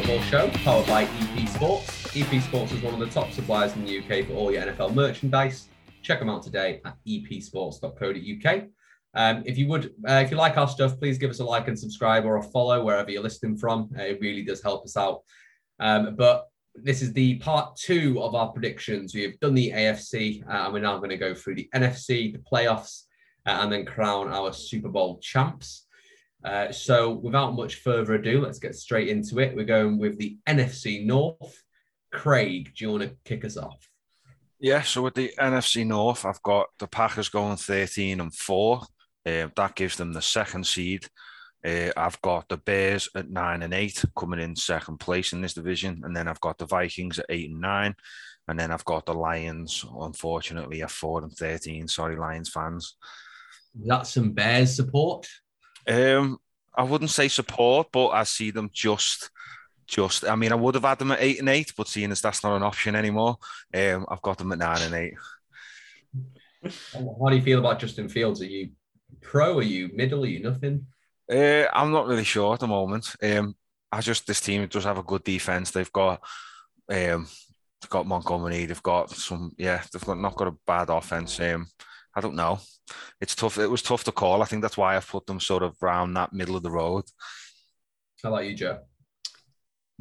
football show powered by EP Sports. EP Sports is one of the top suppliers in the UK for all your NFL merchandise. Check them out today at epsports.co.uk. Um, if you would, uh, if you like our stuff, please give us a like and subscribe or a follow wherever you're listening from. Uh, it really does help us out. Um, but this is the part two of our predictions. We've done the AFC, uh, and we're now going to go through the NFC, the playoffs, uh, and then crown our Super Bowl champs. Uh, so, without much further ado, let's get straight into it. We're going with the NFC North. Craig, do you want to kick us off? Yeah, so with the NFC North, I've got the Packers going 13 and 4. Uh, that gives them the second seed. Uh, I've got the Bears at nine and eight, coming in second place in this division, and then I've got the Vikings at eight and nine, and then I've got the Lions, unfortunately, at four and thirteen. Sorry, Lions fans. That's some Bears support. Um, I wouldn't say support, but I see them just, just. I mean, I would have had them at eight and eight, but seeing as that's not an option anymore, um, I've got them at nine and eight. How do you feel about Justin Fields? Are you pro? Are you middle? Are you nothing? Uh, I'm not really sure at the moment. Um, I just this team does have a good defense. They've got um, they've got Montgomery. They've got some yeah. They've got not got a bad offense. Um, I don't know. It's tough. It was tough to call. I think that's why I've put them sort of around that middle of the road. How about you, Joe?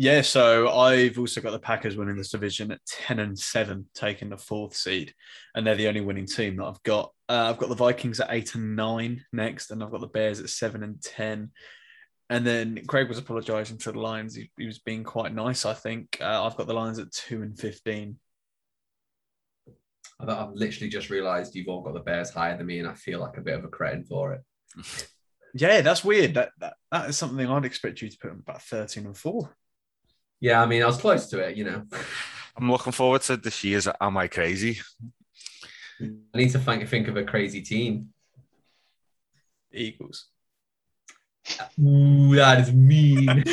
Yeah, so I've also got the Packers winning this division at 10 and 7, taking the fourth seed. And they're the only winning team that I've got. Uh, I've got the Vikings at 8 and 9 next, and I've got the Bears at 7 and 10. And then Craig was apologising to the Lions. He, he, was being quite nice, I think. Uh, I've got the Lions at 2 and 15. I've literally just realised you've all got the Bears higher than me, and I feel like a bit of a cretin for it. yeah, that's weird. That, that that is something I'd expect you to put about 13 and 4. Yeah, I mean, I was close to it, you know. I'm looking forward to this year's Am I Crazy? I need to think, think of a crazy team. Eagles. Ooh, that is mean.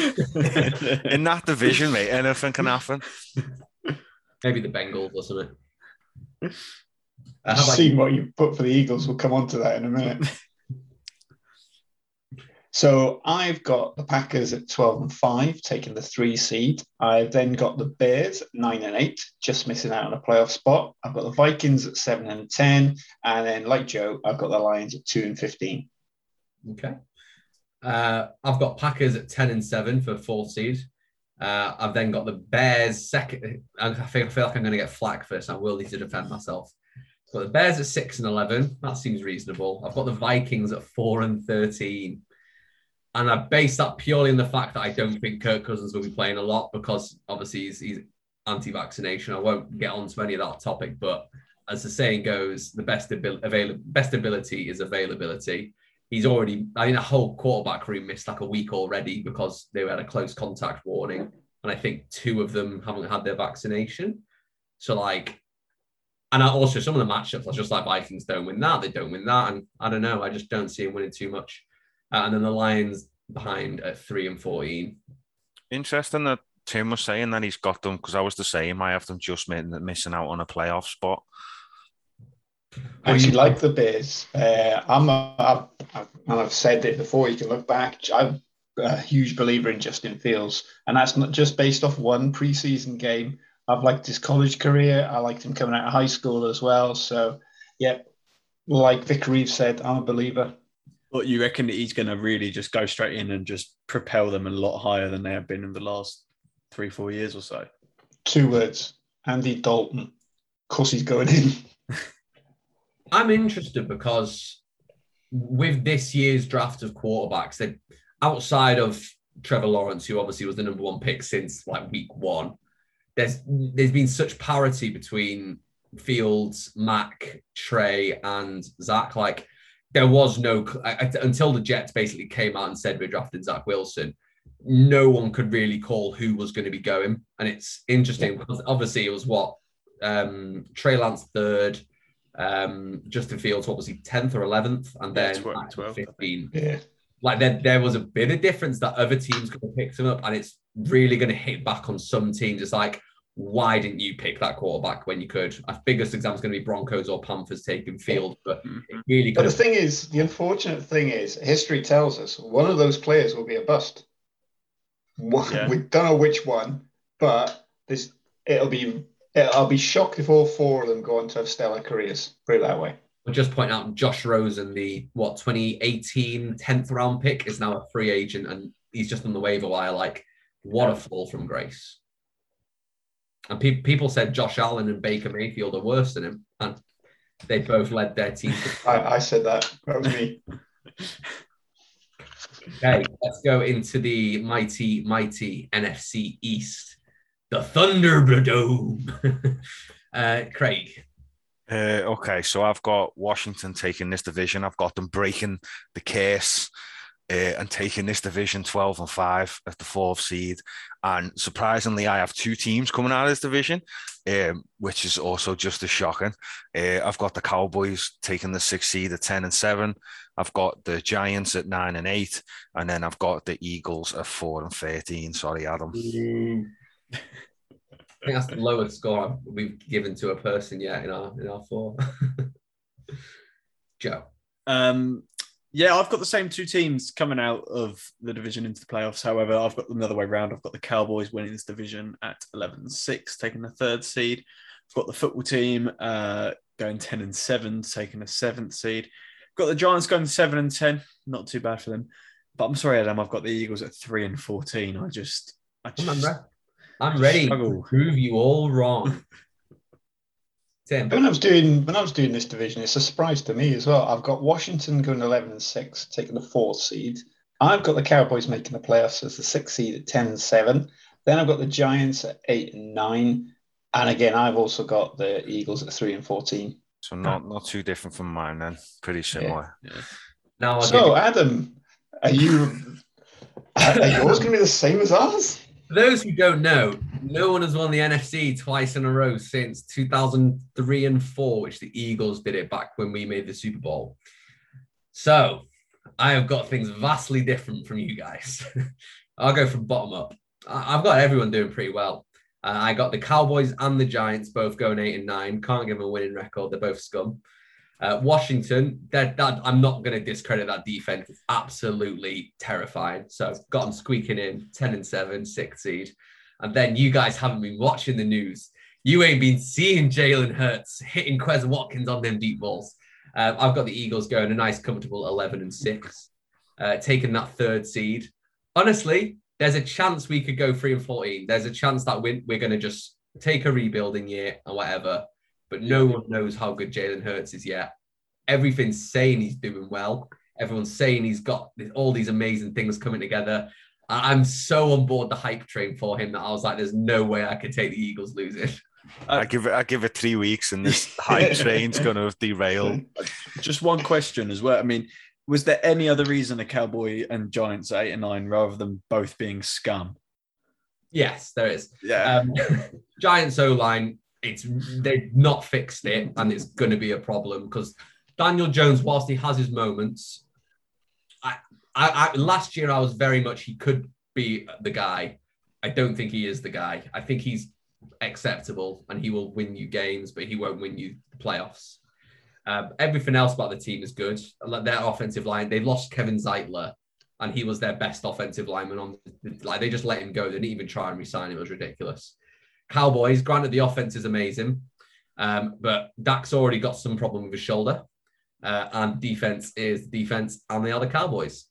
In that division, mate, anything can happen. Maybe the Bengals or something. I've seen you? what you put for the Eagles. We'll come on to that in a minute. So I've got the Packers at 12 and 5, taking the three seed. I've then got the Bears at 9 and 8, just missing out on a playoff spot. I've got the Vikings at 7 and 10. And then, like Joe, I've got the Lions at 2 and 15. Okay. Uh, I've got Packers at 10 and 7 for fourth seed. Uh, I've then got the Bears second. I feel, I feel like I'm going to get flack this. I will need to defend myself. So the Bears at 6 and 11. That seems reasonable. I've got the Vikings at 4 and 13 and I base that purely on the fact that I don't think Kirk Cousins will be playing a lot because obviously he's, he's anti-vaccination. I won't get on to any of that topic, but as the saying goes, the best abil- avail- best ability is availability. He's already, I mean, a whole quarterback room missed like a week already because they had a close contact warning, and I think two of them haven't had their vaccination. So like, and also some of the matchups, I just like Vikings don't win that, they don't win that, and I don't know, I just don't see him winning too much. Uh, and then the Lions behind at three and 14. Interesting that Tim was saying that he's got them because I was the same. I have them just missing out on a playoff spot. I actually like the Bears. Uh, I'm a, I've, and I've said it before. You can look back. I'm a huge believer in Justin Fields, and that's not just based off one preseason game. I've liked his college career. I liked him coming out of high school as well. So, yeah, like Vic Reeves said, I'm a believer. But you reckon that he's going to really just go straight in and just propel them a lot higher than they have been in the last three, four years or so? Two words Andy Dalton. Of course, he's going in. I'm interested because with this year's draft of quarterbacks, they outside of Trevor Lawrence, who obviously was the number one pick since like week one, there's there's been such parity between Fields, Mac, Trey, and Zach. Like there was no until the Jets basically came out and said we're drafting Zach Wilson. No one could really call who was going to be going, and it's interesting because obviously it was what um, Trey Lance third, um, Justin Fields what was he tenth or eleventh, and then yeah, 12, 12, 15. Yeah. Like there, there was a bit of difference that other teams could have picked him up, and it's really going to hit back on some teams. It's like why didn't you pick that quarterback when you could? Our biggest example is going to be Broncos or Panthers taking field, but mm-hmm. really. But the thing is, the unfortunate thing is, history tells us one of those players will be a bust. Yeah. We don't know which one, but this it'll be. I'll be shocked if all four of them go on to have stellar careers. Put it that way. I'll just point out Josh Rosen, the what 2018 10th round pick, is now a free agent and he's just on the waiver wire. Like, what a fall from grace. And pe- people said Josh Allen and Baker Mayfield are worse than him, and they both led their team. I, I said that. That was me. okay, let's go into the mighty, mighty NFC East, the Thunderdome. uh, Craig. Uh, okay, so I've got Washington taking this division. I've got them breaking the case uh, and taking this division 12 and 5 at the fourth seed. And surprisingly, I have two teams coming out of this division, um, which is also just as shocking. Uh, I've got the Cowboys taking the sixth seed at 10 and 7. I've got the Giants at 9 and 8. And then I've got the Eagles at 4 and 13. Sorry, Adam. I think that's the lowest score we've given to a person yet in our in our four. Joe. Um, yeah, I've got the same two teams coming out of the division into the playoffs. However, I've got them the other way around. I've got the Cowboys winning this division at 11 6, taking the third seed. I've got the football team uh, going 10 and 7, taking the seventh seed. I've got the Giants going 7 and 10, not too bad for them. But I'm sorry, Adam, I've got the Eagles at 3 and 14. I just. I just I'm ready struggle. to prove you all wrong. Tim. When I was doing when I was doing this division, it's a surprise to me as well. I've got Washington going eleven and six, taking the fourth seed. I've got the Cowboys making the playoffs as the sixth seed at 10 and 7. Then I've got the Giants at 8 and 9. And again, I've also got the Eagles at 3 and 14. So not not too different from mine then. Pretty similar. Yeah. Yeah. Now so Adam, are you are yours gonna be the same as ours? For those who don't know, no one has won the NFC twice in a row since 2003 and 4, which the Eagles did it back when we made the Super Bowl. So I have got things vastly different from you guys. I'll go from bottom up. I've got everyone doing pretty well. Uh, I got the Cowboys and the Giants both going eight and nine. Can't give them a winning record. They're both scum. Uh, Washington, that I'm not going to discredit that defense. It's absolutely terrifying. So got them squeaking in 10 and 7, sixth seed. And then you guys haven't been watching the news. You ain't been seeing Jalen Hurts hitting Quez Watkins on them deep balls. Uh, I've got the Eagles going a nice, comfortable 11 and 6, uh, taking that third seed. Honestly, there's a chance we could go 3 and 14. There's a chance that we're, going to just take a rebuilding year and whatever but no one knows how good Jalen Hurts is yet. Everything's saying he's doing well. Everyone's saying he's got all these amazing things coming together. I'm so on board the hype train for him that I was like, there's no way I could take the Eagles losing. I give it I give it three weeks and this hype train's gonna derail. Just one question as well. I mean, was there any other reason the Cowboy and Giants eight and nine rather than both being scum? Yes, there is. Yeah. Um, Giants O line it's they've not fixed it, and it's going to be a problem because Daniel Jones, whilst he has his moments, I, I, I last year I was very much he could be the guy. I don't think he is the guy. I think he's acceptable and he will win you games, but he won't win you playoffs. Um, everything else about the team is good. Like their offensive line, they lost Kevin Zeitler, and he was their best offensive lineman on. Like they just let him go. They didn't even try and resign him. It was ridiculous. Cowboys, granted, the offense is amazing, um, but Dak's already got some problem with his shoulder, uh, and defense is defense, and they are the Cowboys.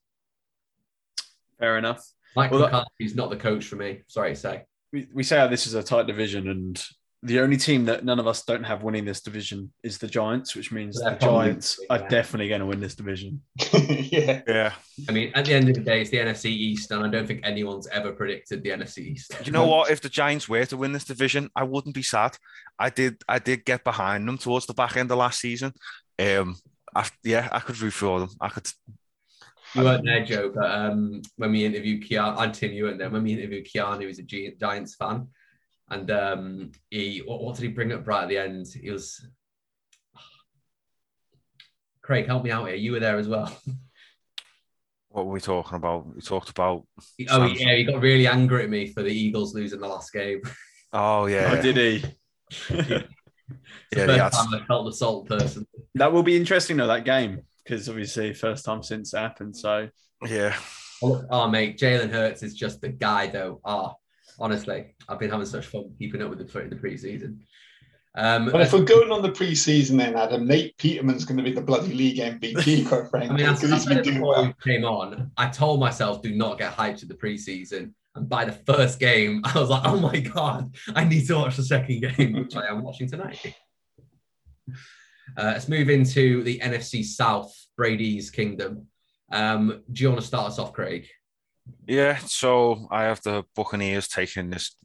Fair enough. Mike well, McCarthy's not the coach for me. Sorry to say. We, we say this is a tight division, and the only team that none of us don't have winning this division is the Giants, which means the Giants are definitely going to win this division. yeah. Yeah. I mean, at the end of the day, it's the NFC East, and I don't think anyone's ever predicted the NFC East. You know what? If the Giants were to win this division, I wouldn't be sad. I did I did get behind them towards the back end of last season. Um I, yeah, I could root for them. I could you weren't there, Joe, but um, when we interviewed Keanu and Tim, you weren't there. When we interviewed Keanu, who's a Giants fan, and um, he, what, what, did he bring up right at the end? He was, Craig, help me out here. You were there as well. What were we talking about? We talked about. Oh yeah, he got really angry at me for the Eagles losing the last game. Oh yeah, oh, did he? yeah, yeah time I felt the salt person. That will be interesting though that game because obviously first time since it happened. So yeah, Oh, oh mate, Jalen Hurts is just the guy, though. Ah, oh, honestly, I've been having such fun keeping up with the in the preseason. Um, but if we're going on the preseason, then Adam, Nate Peterman's going to be the bloody league MVP, quite frankly. I mean, as, as I before he came on, I told myself, do not get hyped at the preseason. And by the first game, I was like, oh my God, I need to watch the second game, which I am watching tonight. Uh, let's move into the NFC South, Brady's Kingdom. Um, do you want to start us off, Craig? Yeah, so I have the Buccaneers taking this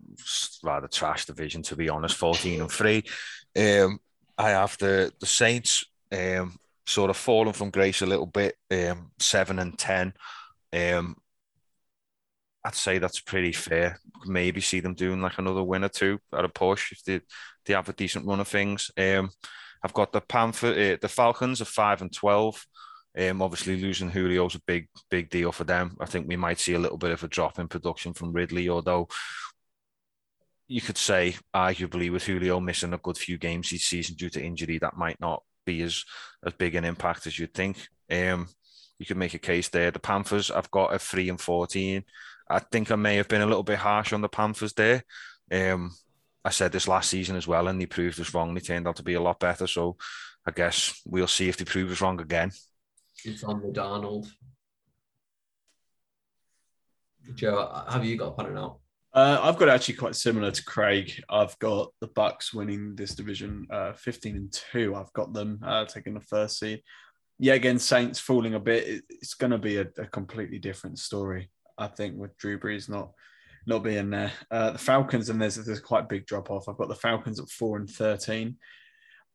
rather trash division, to be honest, 14 and 3. Um, I have the, the Saints um, sort of fallen from grace a little bit, um, 7 and 10. Um, I'd say that's pretty fair. Maybe see them doing like another win or two at a push if they, they have a decent run of things. Um, I've got the Panther, uh, the Falcons are 5 and 12. Um, obviously, losing Julio is a big, big deal for them. I think we might see a little bit of a drop in production from Ridley, although you could say, arguably, with Julio missing a good few games each season due to injury, that might not be as, as big an impact as you'd think. Um, you could make a case there. The Panthers, I've got a 3 and 14. I think I may have been a little bit harsh on the Panthers there. Um, I said this last season as well, and they proved us wrong. They turned out to be a lot better. So I guess we'll see if they prove us wrong again. It's on the Darnold. Joe, have you got a punter now? Uh, I've got actually quite similar to Craig. I've got the Bucks winning this division, uh, fifteen and two. I've got them uh, taking the first seed. Yeah, again, Saints falling a bit. It's going to be a, a, completely different story, I think, with Drew Brees not not being there. Uh, the Falcons and there's there's quite a big drop off. I've got the Falcons at four and thirteen.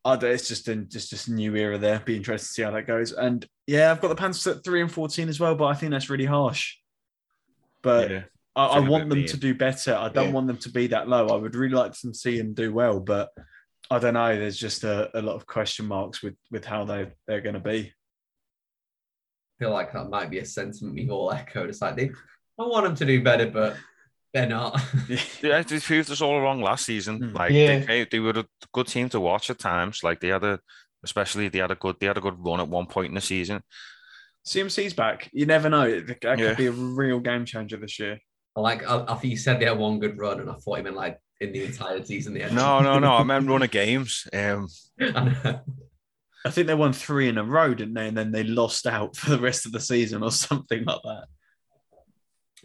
I it's just in just just a new era there. Be interested to see how that goes. And yeah, I've got the Panthers at three and fourteen as well, but I think that's really harsh. But yeah, I, I want them mean. to do better. I don't yeah. want them to be that low. I would really like to see them do well, but I don't know. There's just a, a lot of question marks with with how they they're going to be. I feel like that might be a sentiment we've all echoed. It's like they, I want them to do better, but they're not. yeah, they proved us all wrong last season. Hmm. Like yeah. they, they were a good team to watch at times. Like they had a, especially they had a good they had a good run at one point in the season. CMC's back. You never know. That could yeah. be a real game changer this year. Like I, I think you said they had one good run, and I thought he meant like in the entire season. The no, no, no. I meant run of games. Um, I think they won three in a row, didn't they? And then they lost out for the rest of the season or something like that.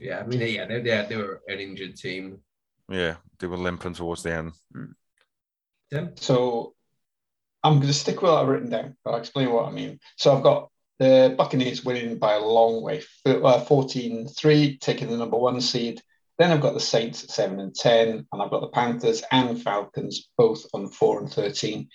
Yeah, I mean, yeah, they, they, they were an injured team. Yeah, they were limping towards the end. Tim? So I'm going to stick with what I've written down. I'll explain what I mean. So I've got the Buccaneers winning by a long way, uh, 14 3, taking the number one seed. Then I've got the Saints at 7 and 10, and I've got the Panthers and Falcons both on 4 and 13.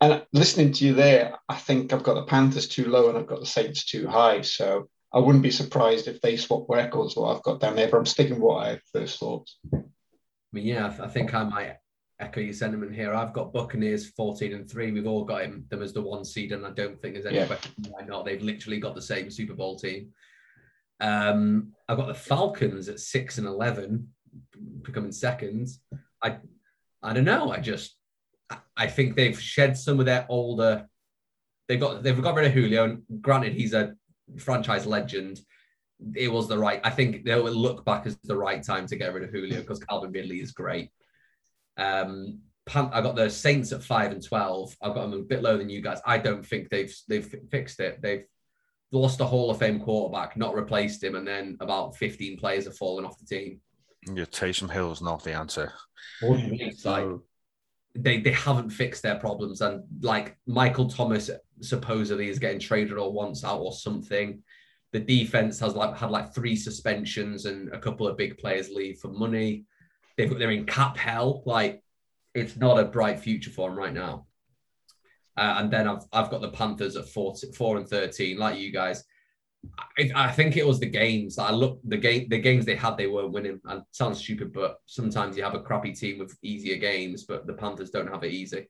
And listening to you there, I think I've got the Panthers too low and I've got the Saints too high. So I wouldn't be surprised if they swap records what I've got down there, but I'm sticking with what I first thought. I mean, yeah, I think I might echo your sentiment here. I've got Buccaneers 14 and 3. We've all got him, them as the one seed, and I don't think there's any yeah. question why not. They've literally got the same Super Bowl team. Um, I've got the Falcons at 6 and 11, becoming seconds. I I don't know. I just I think they've shed some of their older. They've got they've got rid of Julio. And granted, he's a franchise legend, it was the right. I think they will look back as the right time to get rid of Julio because Calvin Ridley is great. Um, I got the Saints at five and twelve. I've got them a bit lower than you guys. I don't think they've they've fixed it. They've lost a Hall of Fame quarterback, not replaced him, and then about fifteen players have fallen off the team. Yeah, Taysom Hill's not the answer. Like they they haven't fixed their problems, and like Michael Thomas supposedly is getting traded or wants out or something. The defense has like had like three suspensions and a couple of big players leave for money. They've they're in cap hell. Like it's not a bright future for them right now. Uh, and then I've I've got the Panthers at four four and thirteen, like you guys. I, I, think it was the games. I look the game the games they had they were winning. And sounds stupid, but sometimes you have a crappy team with easier games, but the Panthers don't have it easy.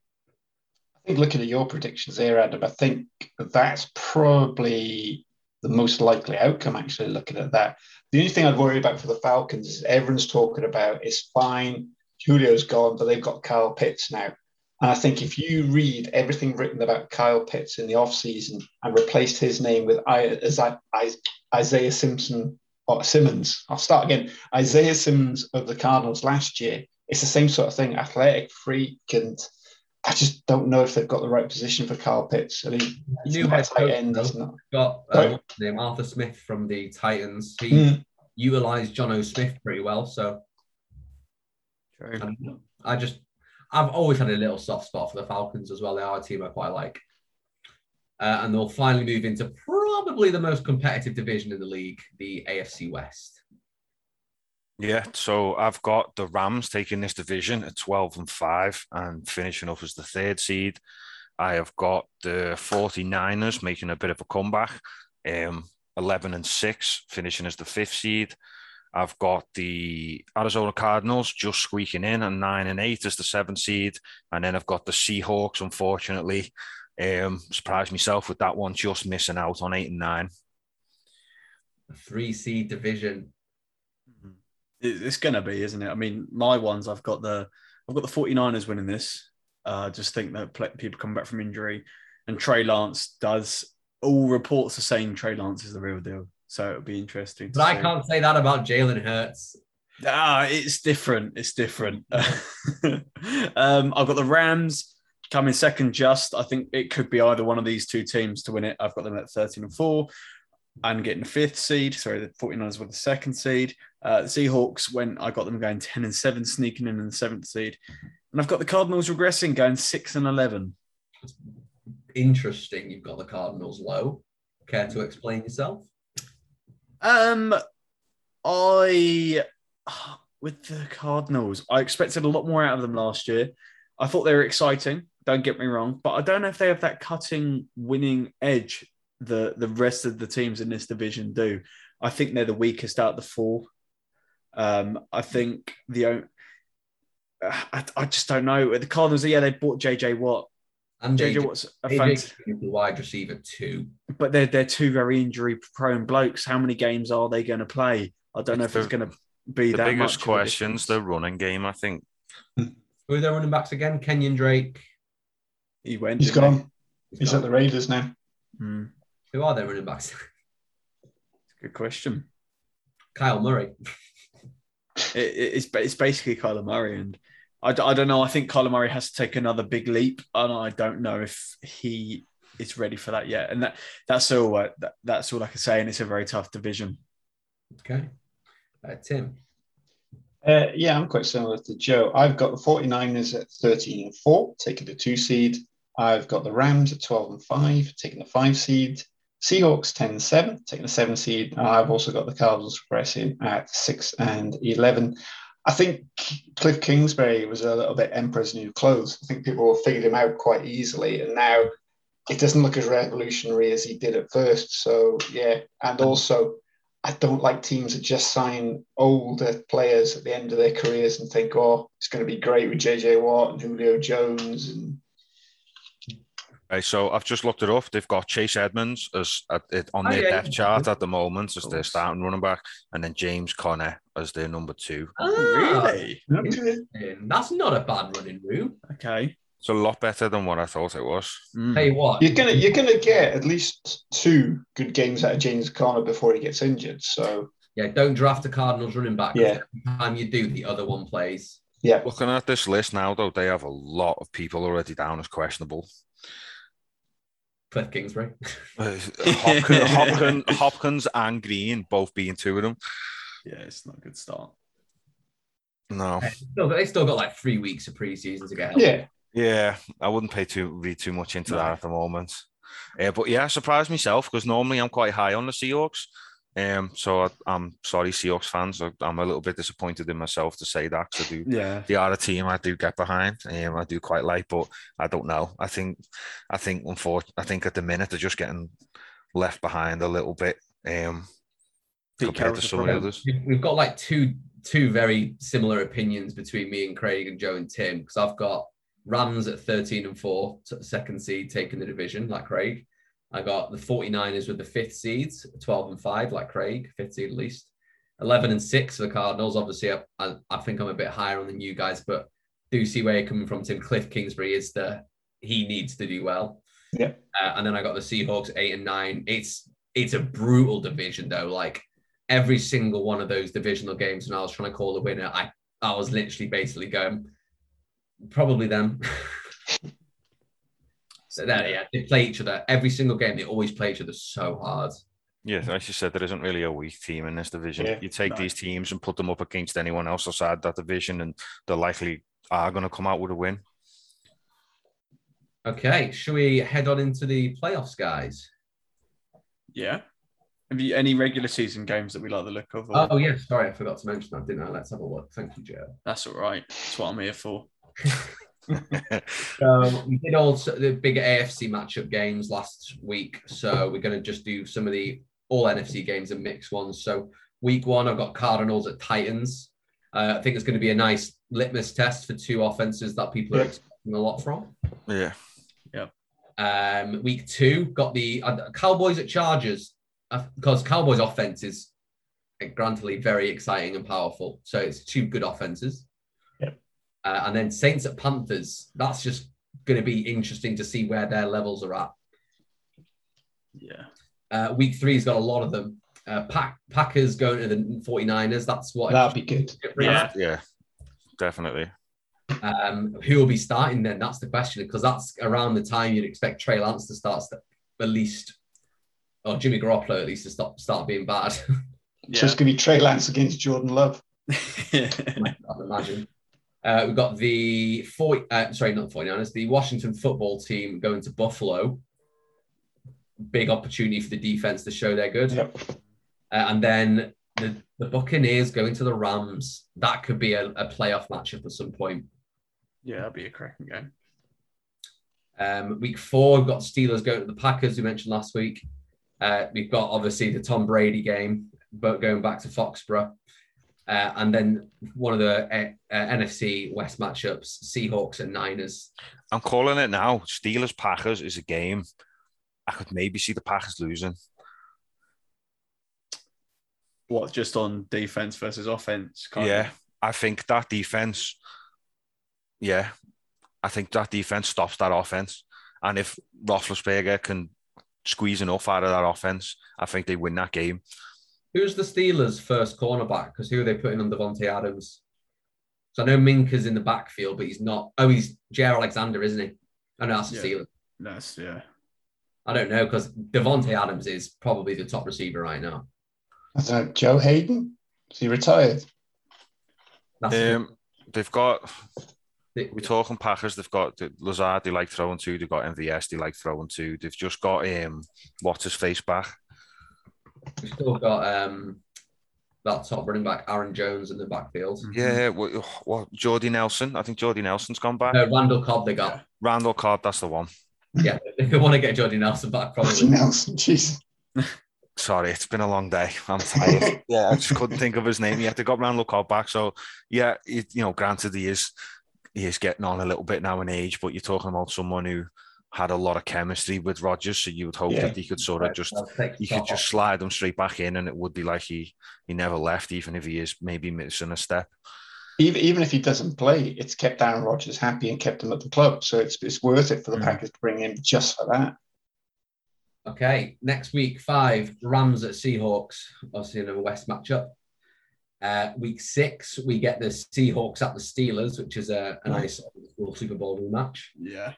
I think looking at your predictions there, Adam, I think that's probably the most likely outcome, actually, looking at that. The only thing I'd worry about for the Falcons is everyone's talking about is fine, Julio's gone, but they've got Kyle Pitts now. And I think if you read everything written about Kyle Pitts in the offseason and replaced his name with Isaiah Simpson or Simmons, I'll start again. Isaiah Simmons of the Cardinals last year, it's the same sort of thing, athletic freak. And I just don't know if they've got the right position for Carl Pitts. I mean, he's New head tight end, though. he's not. Got uh, Sorry? what's his name Arthur Smith from the Titans. He Mm. utilized Jonnu Smith pretty well. So True. I just, I've always had a little soft spot for the Falcons as well. They are a team I quite like. Uh, and they'll finally move into probably the most competitive division in the league, the AFC West. Yeah, so I've got the Rams taking this division at 12 and 5 and finishing up as the third seed. I have got the 49ers making a bit of a comeback, um, 11 and 6, finishing as the fifth seed. I've got the Arizona Cardinals just squeaking in and 9 and 8 as the seventh seed. And then I've got the Seahawks, unfortunately. Um, surprised myself with that one, just missing out on 8 and 9. A three seed division. It- It's going to be, isn't it? I mean, my ones, I've got the I've got the 49ers winning this. Uh, I just think that pl- people come back from injury, and Trey Lance does. All reports are saying Trey Lance is the real deal, so it'll be interesting. But I can't say that about Jalen Hurts. Ah, it's different. It's different. um, I've got the Rams coming second. Just I think it could be either one of these two teams to win it. I've got them at thirteen and four, and getting the fifth seed. Sorry, the 49ers were the second seed. Uh, the Seahawks when I got them going ten and seven, sneaking in in the seventh seed, and I've got the Cardinals regressing, going six and eleven. Interesting. You've got the Cardinals low. Care to explain yourself? Um, I with the Cardinals, I expected a lot more out of them last year. I thought they were exciting. Don't get me wrong, but I don't know if they have that cutting, winning edge the the rest of the teams in this division do. I think they're the weakest out of the four. Um, I think the o- I, I just don't know the Cardinals. Yeah, they bought JJ Watt. And JJ AJ, Watt's a fantastic. AJ is the wide receiver too. but they're they're two very injury prone blokes. How many games are they going to play? I don't know if The- it's going to be The that biggest much question's the running game, I think. Who are their running backs again? Kenyon Drake. He went. He's didn't he? gone. He's at the Raiders now. Hmm, Who are their running backs? good question. Kyle Murray. It, it- it's it's basically Kyler Murray, and I, I don't know. I think Kyler Murray has to take another big leap, and I don't know if he is ready for that yet. And that that's all. Uh, that, that's all I can say. And it's a very tough division. Okay. Uh, Tim. Uh, yeah, I'm quite similar to Joe. I've got the 49ers at 13 and 4, taking the two seed. I've got the Rams at 12 and 5, taking the five seed. Seahawks 10 7, taking the seven seed. I've also got the Cardinals progressing at 6 and 11. I think Cliff Kingsbury was a little bit Emperor's New Clothes. I think people figured him out quite easily. And now it doesn't look as revolutionary as he did at first. So, yeah. And also, I don't like teams that just sign older players at the end of their careers and think, oh, it's going to be great with JJ Watt and Julio Jones. And Right, so I've just looked it up. They've got Chase Edmonds as at, it, on Oh, their yeah, depth chart at the moment as their course. starting running back, and then James Conner as their number two. Ah, Really? interesting. That's not a bad running room. Okay. It's a lot better than what I thought it was. Hmm. Tell you what, you're gonna you're gonna get at least two good games out of James Conner before he gets injured. So yeah, don't draft a Cardinals running back. Yeah. Every time you do, the other one plays. yeah, Looking at this list now, though, they have a lot of people already down as questionable. Cliff Kingsbury. Uh, Hopkins, Hopkins, Hopkins and Green both being two of them. Yeah, it's not a good start. No, Still, they still got like three weeks of preseason to get healthy. yeah. yeah, I wouldn't pay too read too much into No. that at the moment. Uh, but yeah, I surprised myself because normally I'm quite high on the Seahawks. Um, so I, I'm sorry, Seahawks fans. I, I'm a little bit disappointed in myself to say that 'cause I do Yeah. they are a team I do get behind. Um, I do quite like, but I don't know. I think, I think, unfortunately, I think at the minute they're just getting left behind a little bit. Um, compared to some of the others. We've- We've got like two two very similar opinions between me and Craig and Joe and Tim because I've got Rams at 13 and four, second seed taking the division like Craig. I got the 49ers with the fifth seeds, 12 and 5 like Craig, fifth seed at least. 11 and 6 for the Cardinals. Obviously, I, I, I think I'm a bit higher on than you guys, but do see where you're coming from, Tim. Cliff Kingsbury is the he needs to do well. Yeah. Uh, and then I got the Seahawks eight and nine. It's it's a brutal division though. Like every single one of those divisional games, when I was trying to call the winner, I I was literally basically going, probably them. so there, yeah, they play each other every single game. They always play each other so hard. Yeah, as you said, there isn't really a weak team in this division. Yeah, you take no. these teams and put them up against anyone else outside that division, and they're likely are going to come out with a win. Okay, should we head on into the playoffs, guys? Yeah. Have you any regular season games that we like the look of? or- Oh yeah, sorry, I forgot to mention that, didn't I? Let's have a look. Thank you, Joe. That's all right. That's what I'm here for. So we did also the big AFC matchup games last week. So we're going to just do some of the all NFC games and mixed ones. So week one, I've got Cardinals at Titans. Uh, I think it's going to be a nice litmus test for two offenses that people are expecting a lot from. yeah, Um, week two, got the uh, Cowboys at Chargers uh, because Cowboys offense is uh, grantedly very exciting and powerful. So it's two good offenses. Yep. Uh, and then Saints at Panthers. That's just going to be interesting to see where their levels are at. Yeah. Uh, week three's got a lot of them. Uh, Pack, Packers going to the 49ers. That's what. That'd be good. Yeah. yeah, definitely. Um, who will be starting then? That's the question because that's around the time you'd expect Trey Lance to start st- at least, or Jimmy Garoppolo at least to stop start being bad. So it's going to be Trey Lance against Jordan Love. yeah. I'd imagine. Uh, we've got the 40, uh, sorry, not the 49ers, the Washington football team going to Buffalo. Big opportunity for the defense to show they're good. Yep. Uh, and then the, the Buccaneers going to the Rams. That could be a, a playoff matchup at some point. yeah, that'd be a cracking game. Um, week four, we've got Steelers going to the Packers, we mentioned last week. Uh, we've got obviously the Tom Brady game, but going back to Foxborough. Uh, and then one of the uh, uh, NFC West matchups, Seahawks and Niners. I'm calling it now. Steelers Packers is a game. I could maybe see the Packers losing. What, just on defense versus offense? kind of? Yeah, I think that defense. Yeah, I think that defense stops that offense, and if Roethlisberger can squeeze enough out of that offense, I think they win that game. Who's the Steelers' first cornerback? Because who are they putting on Davante Adams? So I know Minkah's in the backfield, but he's not. Oh, he's Jaire Alexander, isn't he? I know that's the Yeah. Steelers. That's, yeah. I don't know because Davante Adams is probably the top receiver right now. I don't. Joe Haden? Is he retired? That's Um, they've got. We're talking Packers. They've got the Lazard. They like throwing to. They've got MVS. They like throwing to. They've just got um, what's his face back. We've still got um, that top running back, Aaron Jones, in the backfield. Yeah, what, what Jordy Nelson? I think Jordy Nelson's gone back. No, Randall Cobb they got. Randall Cobb, that's the one. Yeah, they want to get Jordy Nelson back Jordan probably. Nelson, jeez. Sorry, it's been a long day. I'm tired. yeah, I just couldn't think of his name yet. They got Randall Cobb back, so yeah, it, you know, granted he is he is getting on a little bit now in age, but you're talking about someone who had a lot of chemistry with Rodgers, so you would hope Yeah. that he could sort of just I'll take the you could just slide him straight back in, and it would be like he he never left, even if he is maybe missing a step. Even, even if he doesn't play, it's kept Aaron Rodgers happy and kept him at the club. So it's, it's worth it for the Mm. Packers to bring him just for that. Okay, next week five Rams at Seahawks, obviously in a West matchup. Uh, week six we get the Seahawks at the Steelers, which is a, a nice little Super Bowl rematch. Yeah.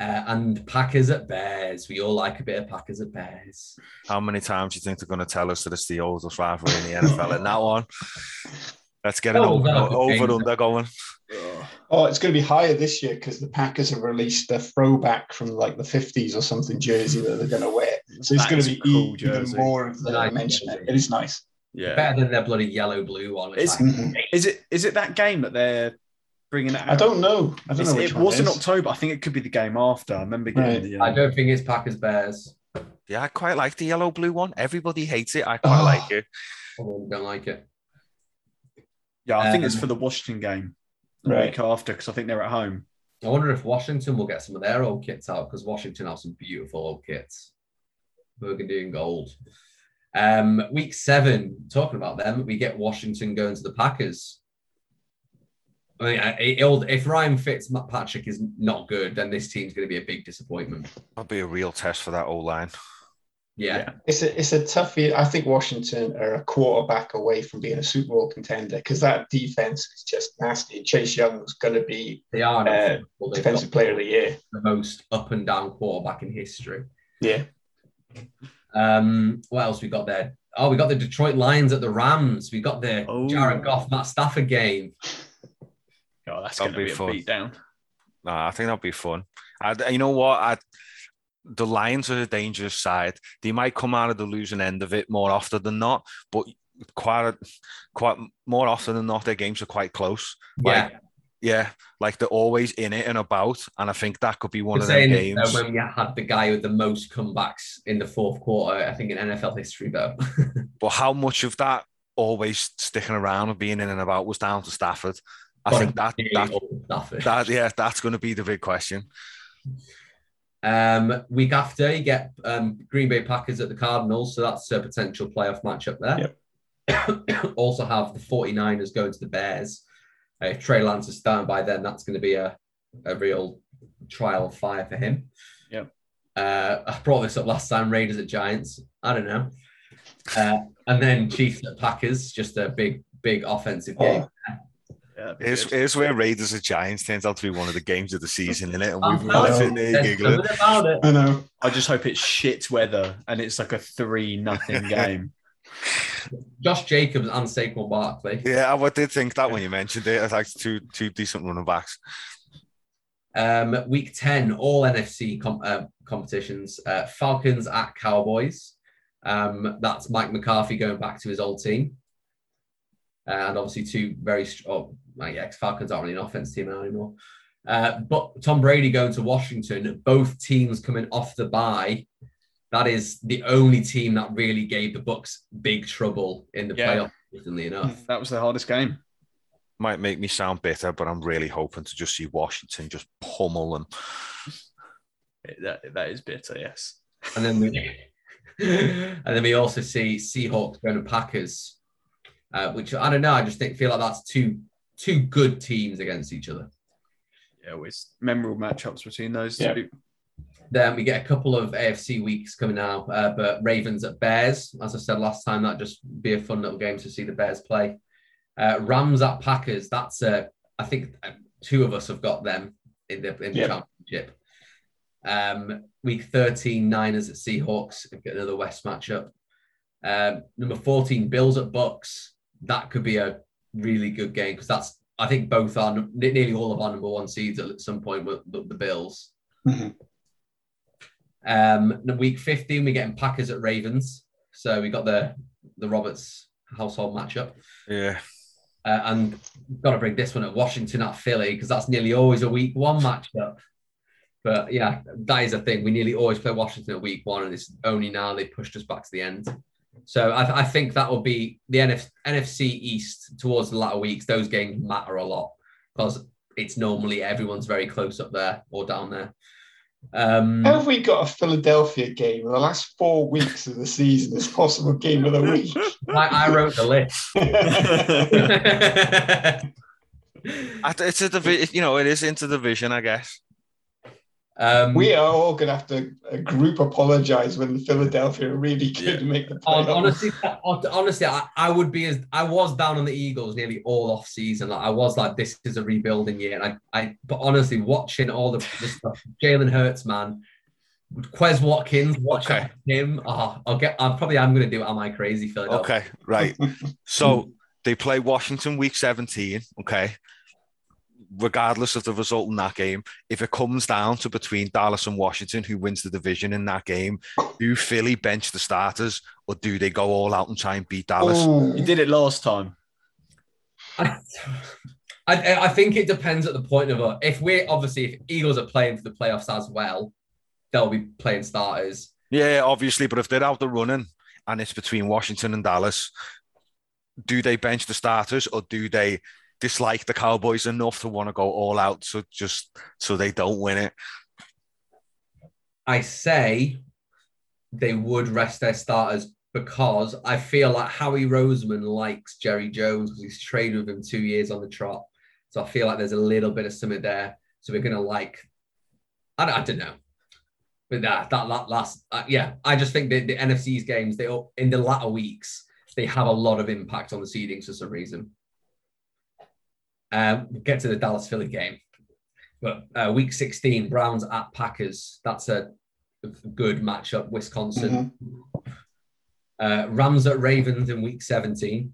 Uh, and Packers at Bears. We all like a bit of Packers at Bears. How many times do you think they're going to tell us that it's the oldest rivalry in the NFL? And that one, let's get an Oh, over, that'll over under going. Oh, it's going to be higher this year because the Packers have released a throwback from like the 50s or something jersey that they're going to wear. So it's That going to be cool e- jersey. even more of the Nice mention it. jersey. It is nice. Yeah. Better than their bloody yellow blue one. It's It's- like-. Is it is it that game that they're bringing it out? I don't know. I don't It's- know which it one was in. October. I think it could be the game after. I remember getting Right. the. I Um, don't think it's Packers Bears. Yeah, I quite like the yellow blue one. Everybody hates it. I quite Oh. like it. I don't like it. yeah, I think it's Um, for the Washington game the Right. week after because I think they're at home. I wonder if Washington will get some of their old kits out because Washington have some beautiful old kits, burgundy and gold. Um, week seven, talking about them, we get Washington going to the Packers. I mean, it'll, if Ryan Fitzpatrick is not good, then this team's going to be a big disappointment. That'll be a real test for that O line. Yeah. Yeah. It's a it's a tough. year. I think Washington are a quarterback away from being a Super Bowl contender because that defense is just nasty. Chase Young's going to be They are not Uh, football. Defensive Player of the Year. the most up and down quarterback in history. Yeah, Um, what else we got there? Oh, we got the Detroit Lions at the Rams. We got the Oh. Jared Goff, Matt Stafford game. Oh, that's going to be be, fun. a beatdown. Nah, I think that'll be fun. I, you know what? I, the Lions are a dangerous side. They might come out of the losing end of it more often than not, but quite quite more often than not, their games are quite close. Like, Yeah, yeah, like they're always in it and about, and I think that could be one We're of them saying games. when we had the guy with the most comebacks in the fourth quarter, I think in NFL history, though. But how much of that always sticking around and being in and about was down to Stafford? I think that that, that yeah, that's going to be the big question. Um, week after, you get um, Green Bay Packers at the Cardinals, so that's a potential playoff matchup there. also have the 49ers going to the Bears. Uh, if Trey Lance is starting by then, that's going to be a, a real trial of fire for him. Yep. Uh, I brought this up last time Raiders at Giants. I don't know. Uh, and then Chiefs at Packers, just a big, big offensive game. Yeah, that'd Here's, good. here's where Raiders and Giants turns out to be one of the games of the season, isn't it? And I'm we've all fine. sitting there giggling. about it. I know. I just hope it's shit weather and it's like a three nothing game. Josh Jacobs and Saquon Barkley. Yeah, I did think that when you mentioned it. It's like two two decent running backs. Um, week 10, all NFC com- uh, competitions. Uh, Falcons at Cowboys. Um, that's Mike McCarthy going back to his old team. Uh, and obviously, two very strong. Oh, yeah, Falcons aren't really an offense team anymore. Uh, but Tom Brady going to Washington, both teams coming off the bye. That is the only team that really gave the Bucks big trouble in the Yeah. playoffs, interestingly enough. That was the hardest game. Might make me sound bitter, but I'm really hoping to just see Washington just pummel them. That, that is bitter, yes. And then we and then we also see Seahawks going to Packers, uh, which I don't know. I just think feel like that's two two good teams against each other. Yeah, always memorable matchups between those Yeah. two. Then we get a couple of AFC weeks coming now, uh, but Ravens at Bears. As I said last time, that'd just be a fun little game to see the Bears play. Uh, Rams at Packers. That's uh, I think uh, two of us have got them in the in the Yeah. championship. Um, week 13, Niners at Seahawks. Get another West matchup. Um, number 14, Bills at Bucks. That could be a really good game because that's I think both are nearly all of our number one seeds at some point with the, the Bills. Mhm. Um, the week 15, we're getting Packers at Ravens. So we got the the Roberts household matchup. Yeah, Uh, and got to bring this one at Washington at Philly because that's nearly always a week one matchup. But yeah, that is a thing. We nearly always play Washington at week one, and it's only now they pushed us back to the end. So I, I think that will be the NF, NFC East towards the latter weeks. Those games matter a lot because it's normally everyone's very close up there or down there. Um, have we got a Philadelphia game in the last four weeks of the season as possible game of the week? I, I wrote the list. It's a divi- you know, it is into interdivision, I guess. Um, we are all going to have to a group apologize when Philadelphia really could Yeah. make the hon- playoffs. honestly, honestly, I, I would be as I was down on the Eagles nearly all off season. Like I was like, this is a rebuilding year, and I, I but honestly, watching all the, the stuff, Jalen Hurts, man, Quez Watkins, watch Okay. him. Oh, I'll get. I probably am going to do. it. Am I crazy, Philadelphia? Okay, right. So they play Washington week 17. Okay. Regardless of the result in that game, if it comes down to between Dallas and Washington, who wins the division in that game, do Philly bench the starters or do they go all out and try and beat Dallas? Ooh. You did it last time. I, I, I think it depends at the point of a, if we're obviously if Eagles are playing for the playoffs as well, they'll be playing starters. Yeah, obviously, but if they're out the running and it's between Washington and Dallas, do they bench the starters or do they dislike the Cowboys enough to want to go all out so just so they don't win it? I say they would rest their starters because I feel like Howie Roseman likes Jerry Jones because he's traded with him two years on the trot. So I feel like there's a little bit of something there. So we're going to like, I don't, I don't know. But that, that, that last, uh, yeah, I just think that the NFC's games, they in the latter weeks, they have a lot of impact on the seedings for some reason. Um, we'll get to the Dallas Philly game. But uh, week 16, Browns at Packers. That's a good matchup. Wisconsin. Mm-hmm. Uh, Rams at Ravens in week 17.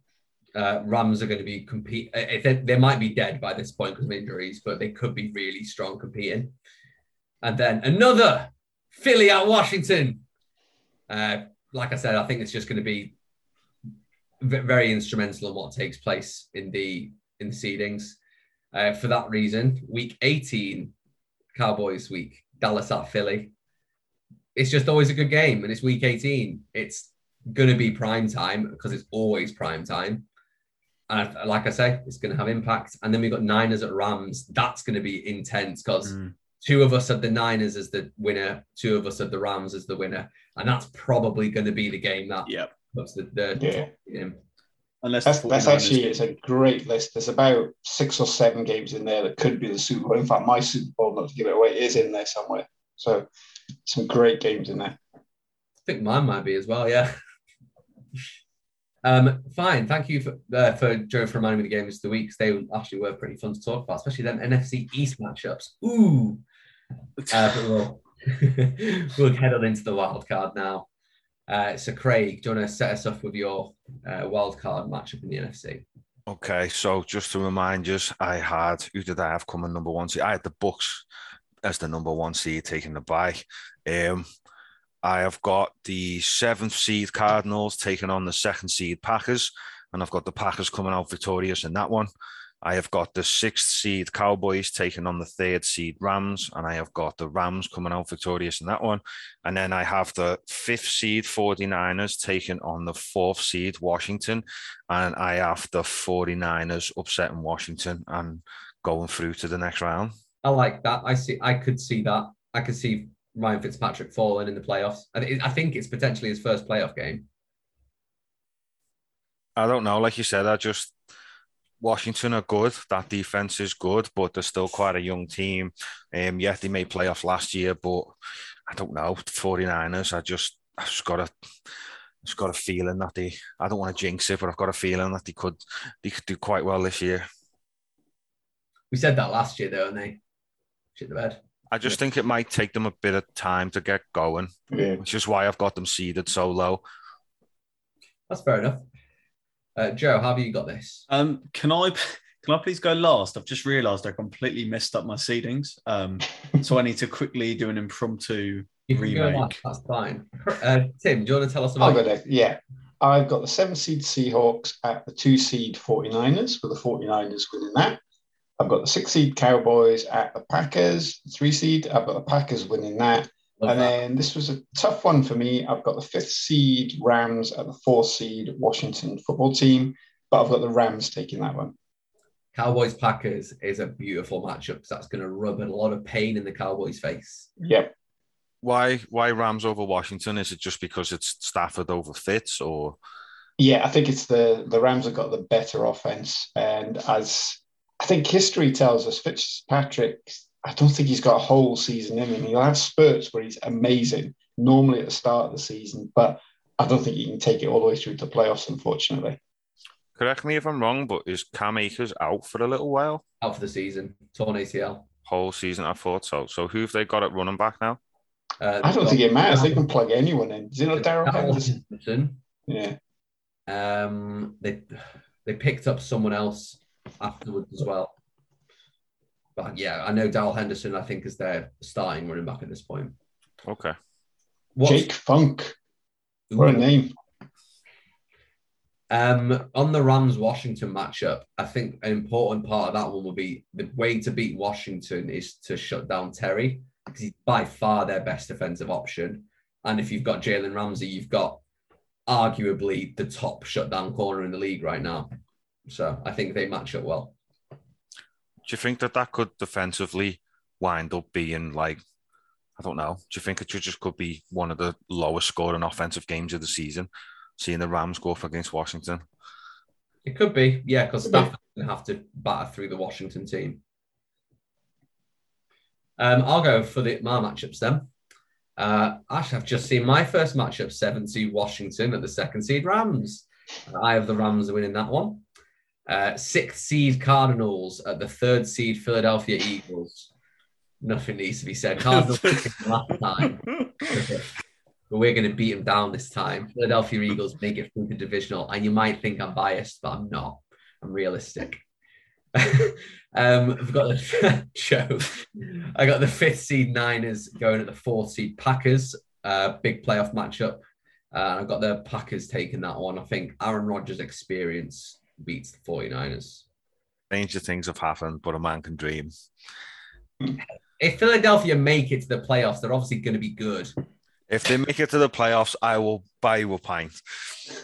Uh, Rams are going to be compete. Uh, they, they might be dead by this point because of injuries, but they could be really strong competing. And then another Philly at Washington. Uh, like I said, I think it's just going to be very instrumental in what takes place in the in the seedings. Uh, for that reason, week 18, Cowboys week, Dallas at Philly. It's just always a good game, and it's week 18. It's going to be prime time because it's always prime time. And like I say, it's going to have impact. And then we've got Niners at Rams. That's going to be intense because mm. two of us have the Niners as the winner, two of us have the Rams as the winner. And that's probably going to be the game that yep. puts the, the yeah. Unless that's, that's actually it's a great list. There's about six or seven games in there that could be the Super Bowl. In fact, my Super Bowl, not to give it away, is in there somewhere. So some great games in there. I think mine might be as well. Yeah. um, fine. Thank you for uh, for Joe for reminding me the games of the week. They actually were pretty fun to talk about, especially them NFC East matchups. Ooh. Uh, we'll, we'll head on into the wild card now. Uh, so, Craig, do you want to set us off with your uh, wild card matchup in the NFC? Okay, so just to remind you, I had who did I have coming number one seed? I had the Bucks as the number one seed taking the bye. Um, I have got the seventh seed Cardinals taking on the second seed Packers, and I've got the Packers coming out victorious in that one. I have got the sixth seed Cowboys taking on the third seed Rams, and I have got the Rams coming out victorious in that one. And then I have the fifth seed 49ers taking on the fourth seed Washington, and I have the 49ers upsetting Washington and going through to the next round. I like that. I see. I could see that. I could see Ryan Fitzpatrick falling in the playoffs. I think it's potentially his first playoff game. I don't know. Like you said, I just Washington are good. That defense is good, but they're still quite a young team. Um, yeah, they made playoffs last year, but I don't know. 49ers, I just, I've just got a, just got a feeling that they, I don't want to jinx it, but I've got a feeling that they could, they could do quite well this year. We said that last year, though, and they shit the bed. I just think it might take them a bit of time to get going, yeah. which is why I've got them seeded so low. That's fair enough. Uh, Joe, how have you got this? Um, can I can I please go last? I've just realised I completely messed up my seedings, um, so I need to quickly do an impromptu remake. That's fine. Uh, Tim, do you want to tell us about? it? yeah, I've got the seven seed Seahawks at the two seed 49ers, with the 49ers winning that. I've got the six seed Cowboys at the Packers, three seed. I've got the Packers winning that. Love and that. then this was a tough one for me. I've got the fifth seed Rams at the fourth seed Washington football team, but I've got the Rams taking that one. Cowboys Packers is a beautiful matchup because that's going to rub a lot of pain in the Cowboys' face. Yep. Why why Rams over Washington? Is it just because it's Stafford over Fitz or? Yeah, I think it's the the Rams have got the better offense, and as I think history tells us, Fitzpatrick I don't think he's got a whole season in him. He'll have spurts where he's amazing, normally at the start of the season, but I don't think he can take it all the way through to playoffs, unfortunately. Correct me if I'm wrong, but is Cam Akers out for a little while? Out for the season, torn ACL. Whole season, I thought so. So who have they got at running back now? Uh, I don't think it matters. They can plug anyone in. Is it not Darrell Henderson? Henderson? Yeah. Um, they they picked up someone else afterwards as well. But yeah, I know Darrell Henderson, I think, is their starting running back at this point. Okay. What's... Jake Funk. What a name. Um, on the Rams Washington matchup, I think an important part of that one will be the way to beat Washington is to shut down Terry because he's by far their best defensive option. And if you've got Jalen Ramsey, you've got arguably the top shutdown corner in the league right now. So I think they match up well you think that that could defensively wind up being like, I don't know, do you think it just could be one of the lowest scoring offensive games of the season, seeing the Rams go up against Washington? It could be, yeah, because Stafford's going to have to batter through the Washington team. Um, I'll go for the my matchups then. Uh, actually, I've just seen my first matchup, seven seed Washington at the second seed Rams. I have the Rams winning that one. Uh, sixth seed Cardinals at the third seed Philadelphia Eagles. Nothing needs to be said. Cardinals last time. but we're going to beat them down this time. Philadelphia Eagles make it through the divisional, and you might think I'm biased, but I'm not. I'm realistic. um, I've got the show. I got the fifth seed Niners going at the fourth seed Packers. Uh, big playoff matchup. Uh, I've got the Packers taking that one. I think Aaron Rodgers' experience beats the 49ers. Stranger things have happened, but a man can dream. If Philadelphia make it to the playoffs, they're obviously going to be good. If they make it to the playoffs, I will buy you a pint.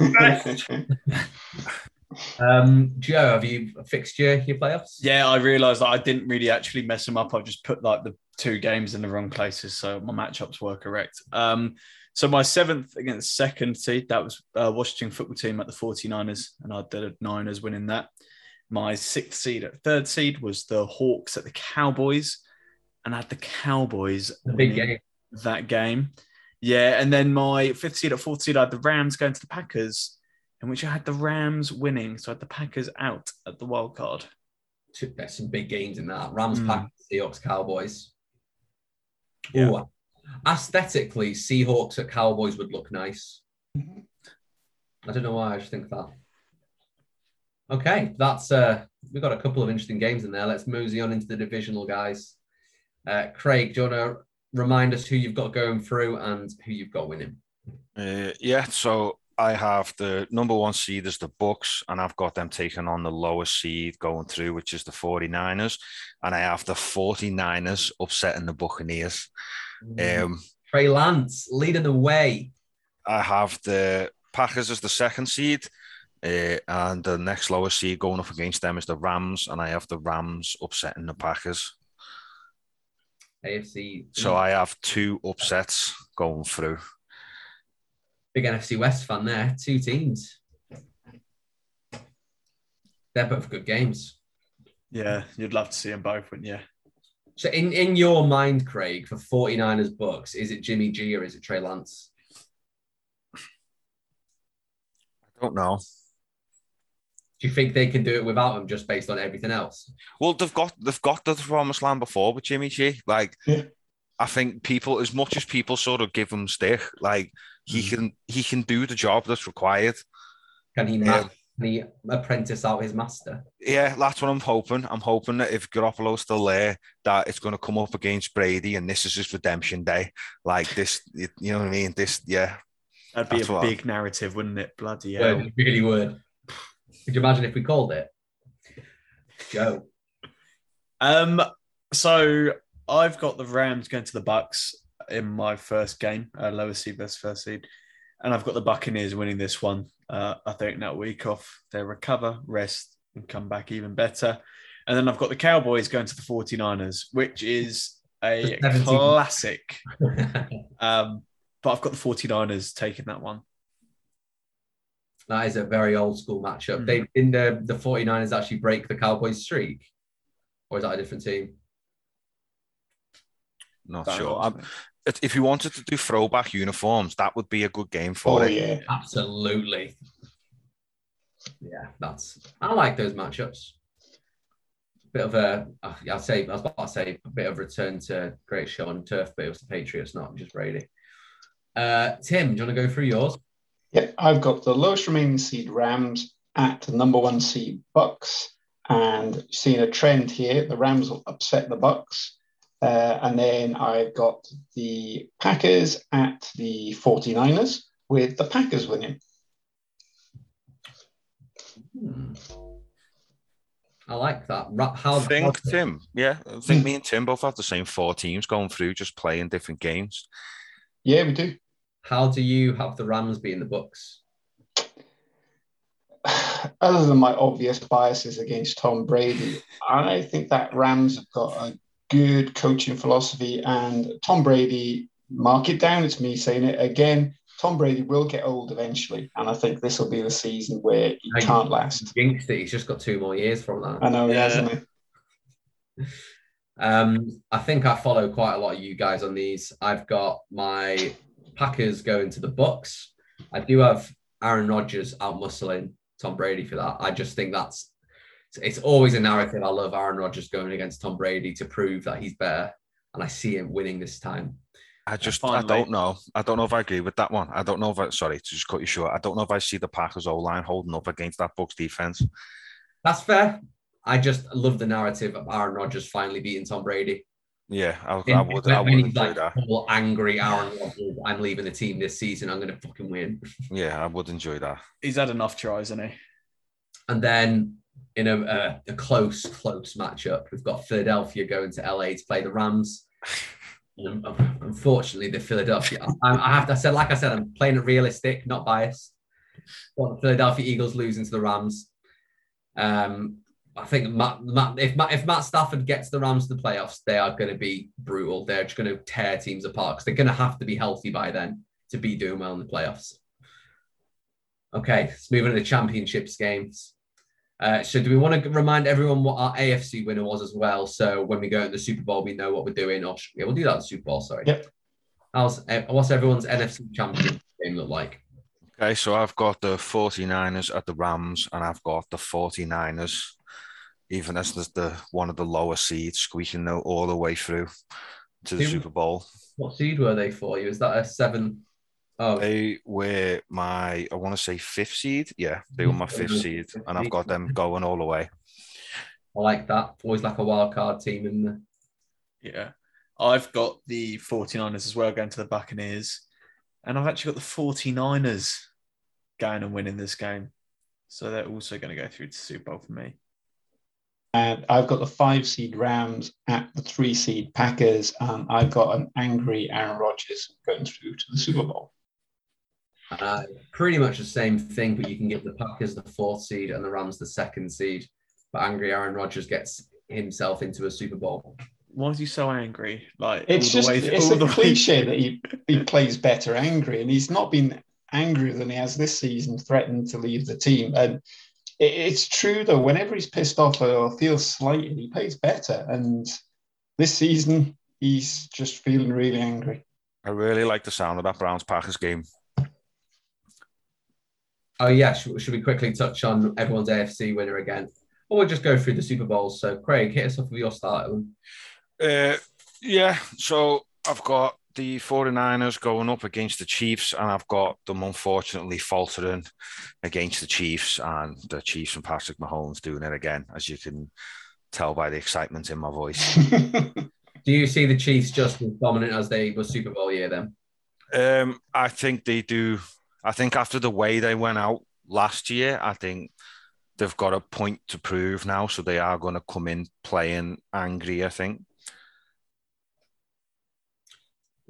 um, Joe, have you fixed your, your playoffs? Yeah, I realised that I didn't really actually mess them up. I've just put like the two games in the wrong places, so my matchups were correct. Um, so my seventh against second seed, that was uh, Washington football team at the 49ers, and I did Niners winning that. My sixth seed at third seed was the Hawks at the Cowboys, and I had the Cowboys the big game. that game. Yeah, and then my fifth seed at fourth seed, I had the Rams going to the Packers, in which I had the Rams winning. So I had the Packers out at the wild card. There's some big games in that. Rams, mm. Packers, Seahawks, Cowboys. Yeah. Ooh, aesthetically, Seahawks at Cowboys would look nice. I don't know why I just think that. Okay, that's uh we've got a couple of interesting games in there. Let's mosey on into the divisional guys. Uh, Craig, do you want to remind us who you've got going through and who you've got winning? Uh, yeah, so I have the number one seed is the Bucks, and I've got them taking on the lowest seed going through, which is the 49ers. And I have the 49ers upsetting the Buccaneers. Mm. Um, Trey Lance leading the way. I have the Packers as the second seed, uh, and the next lowest seed going up against them is the Rams, and I have the Rams upsetting the Packers. AFC. So I have two upsets going through. Big NFC West fan there. Two teams. They're both good games. Yeah, you'd love to see them both, wouldn't you? So in, in your mind, Craig, for 49ers Bucks, is it Jimmy G or is it Trey Lance? I don't know. Do you think they can do it without him just based on everything else? Well, they've got they've got the promised land before with Jimmy G. Like yeah. I think people, as much as people sort of give him stick, like he mm. can he can do the job that's required. Can he? Um, can he apprentice out his master? Yeah, that's what I'm hoping. I'm hoping that if Garoppolo's still there, that it's going to come up against Brady, and this is his redemption day. Like this, you know what I mean? This, yeah. That'd be a big I'm... narrative, wouldn't it? Bloody hell! Yeah, it really would. Could you imagine if we called it? Joe. Um. So I've got the Rams going to the Bucks in my first game, uh, lower seed versus first seed, and I've got the Buccaneers winning this one. Uh, I think that week off, they recover, rest, and come back even better. And then I've got the Cowboys going to the 49ers, which is a classic. um, but I've got the 49ers taking that one. That is a very old school matchup. Mm-hmm. They in the the 49ers actually break the Cowboys streak. Or is that a different team? Not sure. If you wanted to do throwback uniforms, that would be a good game for oh, it. Yeah, absolutely. Yeah, that's. I like those matchups. Bit of a, uh, I'd say, I was about to say, a bit of return to great show on turf, but it was the Patriots, not just Brady. Uh, Tim, do you want to go through yours? Yeah, I've got the lowest remaining seed Rams at the number one seed Bucks, and seeing a trend here, the Rams will upset the Bucks. Uh, and then I've got the Packers at the 49ers with the Packers winning. Hmm. I like that. How, I think how... Tim, yeah, I think me and Tim both have the same four teams going through, just playing different games. Yeah, we do. How do you have the Rams being the Bucks? Other than my obvious biases against Tom Brady, I think that Rams have got a good coaching philosophy. And Tom Brady, mark it down, it's me saying it again, Tom Brady will get old eventually, and I think this will be the season where he can't last. Jinxed it. He's just got two more years from that. I know, Yeah. hasn't he? Um, I think I follow quite a lot of you guys on these. I've got my Packers going to the Bucks. I do have Aaron Rodgers out muscling Tom Brady for that. I just think that's it's always a narrative. I love Aaron Rodgers going against Tom Brady to prove that he's better, and I see him winning this time. I just, I don't know. I don't know if I agree with that one. I don't know if I, sorry to just cut you short. I don't know if I see the Packers O line holding up against that Bucks defense. That's fair. I just love the narrative of Aaron Rodgers finally beating Tom Brady. Yeah, I, I would, when I would he's enjoy like that. full angry Aaron Rodgers, I'm leaving the team this season. I'm going to fucking win. Yeah, I would enjoy that. He's had enough tries, hasn't he? And then in a, a, a close, close matchup, we've got Philadelphia going to LA to play the Rams. Um, unfortunately, the Philadelphia, I, I have to, said, like I said, I'm playing it realistic, not biased. Got the Philadelphia Eagles losing to the Rams. Um, I think Matt, Matt, if Matt, if Matt Stafford gets the Rams to the playoffs, they are going to be brutal. They're just going to tear teams apart because they're going to have to be healthy by then to be doing well in the playoffs. Okay, let's move on to the championships games. Uh, so, do we want to remind everyone what our AFC winner was as well? So, when we go to the Super Bowl, we know what we're doing. Or yeah, we'll do that at the Super Bowl. Sorry. Yep. How's eh, what's everyone's NFC championship game look like? Okay, so I've got the 49ers at the Rams, and I've got the 49ers, even as the, the one of the lower seeds, squeaking out all the way through to the Who- Super Bowl. What seed were they for you? Is that a seven? Oh, They were my, I want to say fifth seed. Yeah, they were my fifth mm-hmm. seed, and I've got them going all the way. I like that. Always like a wild card team in there. Yeah. I've got the 49ers as well going to the Buccaneers. And I've actually got the 49ers going and winning this game. So they're also going to go through to Super Bowl for me. And I've got the five seed Rams at the three seed Packers, and I've got an angry Aaron Rodgers going through to the Super Bowl. Uh, pretty much the same thing, but you can give the Packers the fourth seed and the Rams the second seed. But angry Aaron Rodgers gets himself into a Super Bowl. Why is he so angry? Like It's all just the way, it's a the way- cliche that he, he plays better angry, and he's not been angrier than he has this season, threatened to leave the team. And it, it's true though, whenever he's pissed off or feels slighted, he plays better. And this season, he's just feeling really angry. I really like the sound of that Browns Packers game. Oh yeah, should, should we quickly touch on everyone's AFC winner again? Or we'll just go through the Super Bowls. So Craig, hit us off with your start. Uh, yeah, so I've got the 49ers going up against the Chiefs, and I've got them unfortunately faltering against the Chiefs, and the Chiefs and Patrick Mahomes doing it again, as you can tell by the excitement in my voice. Do you see the Chiefs just as dominant as they were Super Bowl year then? Um, I think they do. I think after the way they went out last year, I think they've got a point to prove now, so they are going to come in playing angry. I think.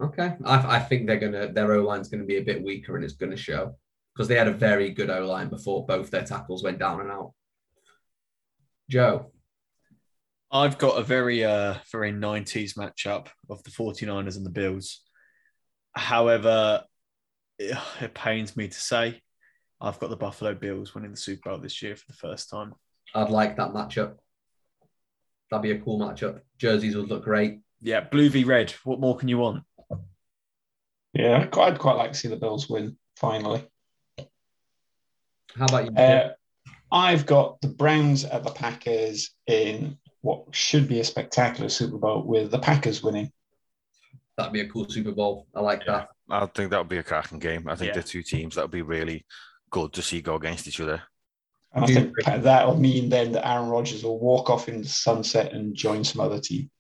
Okay, I, I think they're gonna their O line's gonna be a bit weaker and it's gonna show because they had a very good O line before both their tackles went down and out. Joe, I've got a very uh very 90s matchup of the 49ers and the Bills. However, it, it pains me to say I've got the Buffalo Bills winning the Super Bowl this year for the first time. I'd like that matchup. That'd be a cool matchup. Jerseys would look great. Yeah, blue v red. What more can you want? yeah, I'd quite, I'd quite like to see the Bills win finally. How about you? Uh, I've got the Browns at the Packers in what should be a spectacular Super Bowl with the Packers winning. That'd be a cool Super Bowl. I like that. I think that would be a cracking game. I think Yeah. the two teams that would be really good to see go against each other. And I think that'll mean then that Aaron Rodgers will walk off in the sunset and join some other team.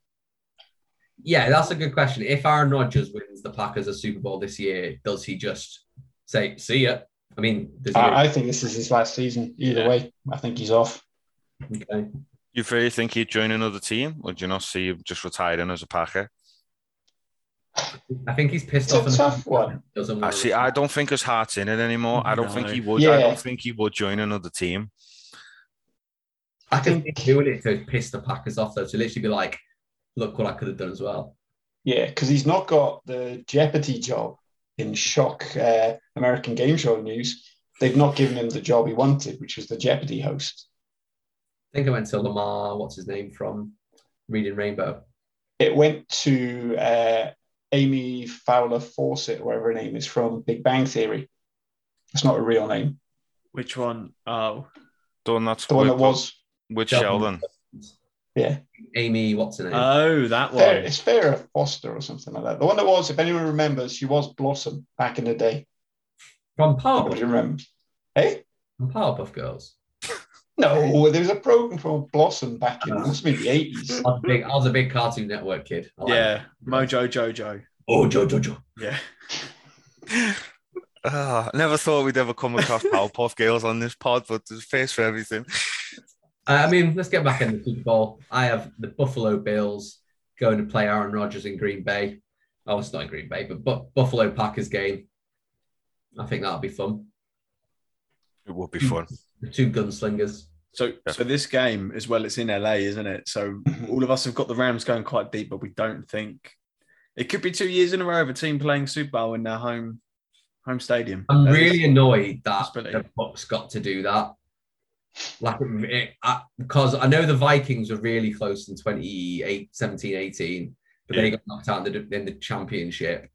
Yeah, that's a good question. If Aaron Rodgers wins the Packers a Super Bowl this year, does he just say "see ya"? I mean, does he? I, I think this is his last season. Either Yeah. way, I think he's off. okay. You really think he'd join another team, or do you not see him just retiring as a Packer? I think he's pissed It's a off. and tough one. Doesn't I see. I don't think his heart's in it anymore. I don't think he would. I don't think he would join another team. I can think- think doing it to piss the Packers off though, to literally be like, "Look what I could have done as well." Yeah, because he's not got the Jeopardy job in shock uh, American game show news, they've not given him the job he wanted, which was the Jeopardy host. I think I went to LeVar, what's his name from Reading Rainbow. It went to uh, Amy Fowler Fawcett, whatever her name is from Big Bang Theory. It's not a real name. Which one? Oh, Done that's The one that was, with Sheldon. Sheldon. yeah. Amy, what's her name? oh, that Fair, one. it's Farrah Foster or something like that. The one that was, if anyone remembers, she was Blossom back in the day. from What Powerpuff, do you remember? Hey? from Powerpuff Girls. No, there was a program called Blossom back in must be the eighties. I was a big, I was a big Cartoon Network kid. I Yeah, it. Mojo Jojo. Oh, Joe, Joe, Joe. Yeah. Ah, I never thought we'd ever come across Powerpuff Girls on this pod, but there's face for everything. Uh, I mean, let's get back in the Super I have the Buffalo Bills going to play Aaron Rodgers in Green Bay. Oh, it's not in Green Bay, but, but Buffalo Packers game. I think that'll be fun. It would be fun. The two gunslingers. So, Yeah. so this game as well, it's in LA, isn't it? So all of us have got the Rams going quite deep, but we don't think it could be two years in a row of a team playing Super Bowl in their home home stadium. I'm That is- really annoyed that the Bucks got to do that. Like, it, I, because I know the Vikings were really close in 28, 17, 18, but they got knocked out in the, in the championship.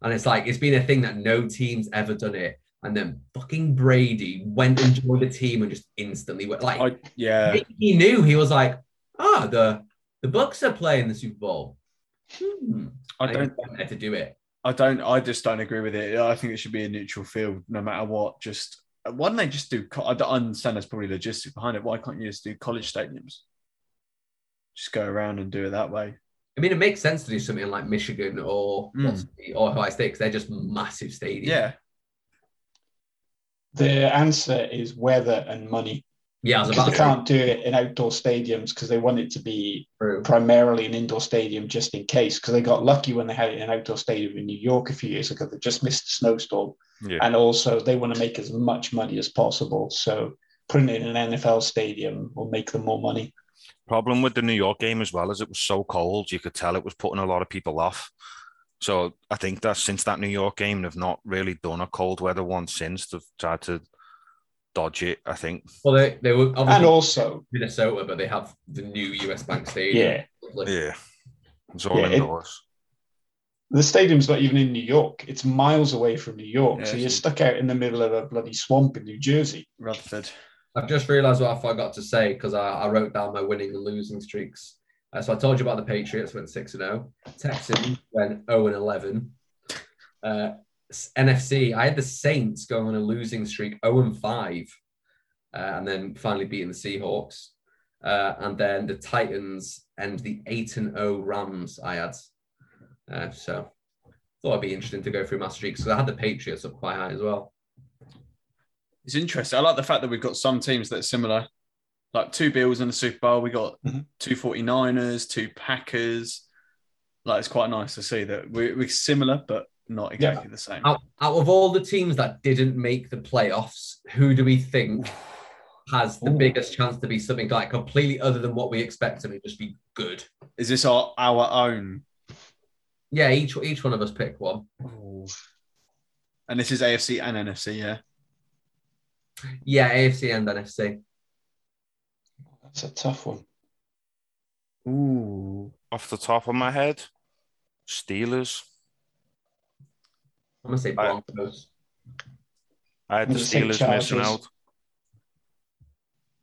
And it's like, it's been a thing that no team's ever done it. And then fucking Brady went and joined the team and just instantly went like, I, yeah, he knew he was like, ah, the the Bucks are playing the Super Bowl. Hmm. I don't, there to do it. I don't, I just don't agree with it. I think it should be a neutral field no matter what. Just why don't they just do? I don't understand there's probably logistics behind it. Why can't you just do college stadiums? Just go around and do it that way. I mean, it makes sense to do something like Michigan or Mm. or Ohio State because they're just massive stadiums. Yeah, The answer is weather and money. yeah. I was Because about they to can't do it in outdoor stadiums because they want it to be True. primarily an indoor stadium just in case. Because they got lucky when they had it in an outdoor stadium in New York a few years ago. They just missed a snowstorm. Yeah. And also they want to make as much money as possible. So putting it in an NFL stadium will make them more money. Problem with the New York game as well is it was so cold, you could tell it was putting a lot of people off. So I think that since that New York game, they've not really done a cold weather one since. They've tried to dodge it, I think. Well, they, they were And obviously also, Minnesota, but they have the new US Bank Stadium. yeah, Lovely. Yeah. It's all Yeah, it- indoors. the stadium's not even in New York. It's miles away from New York. Yeah, so you're stuck out in the middle of a bloody swamp in New Jersey. Rutherford. I've just realised what I forgot to say because I, I wrote down my winning and losing streaks. Uh, so I told you about the Patriots went six and zero. Texans went zero and eleven. Uh, NFC, I had the Saints going on a losing streak, zero and five, uh, and then finally beating the Seahawks. Uh, and then the Titans and the eight and zero Rams. I had. So thought it'd be interesting to go through my streaks because I had the Patriots up quite high as well. It's interesting. I like the fact that we've got some teams that are similar, like two Bills in the Super Bowl. We got Mhm. two 49ers, two Packers. Like it's quite nice to see that we're, we're similar, but not exactly the same. out, out of all the teams that didn't make the playoffs, who do we think has the Ooh. biggest chance to be something like completely other than what we expect them to just be good? Is this our our own? Yeah, each each one of us pick one. And this is AFC and NFC, yeah. Yeah, AFC and NFC. That's a tough one. Ooh. Off the top of my head, Steelers. I'm gonna say Broncos. I had I'm the Steelers missing out.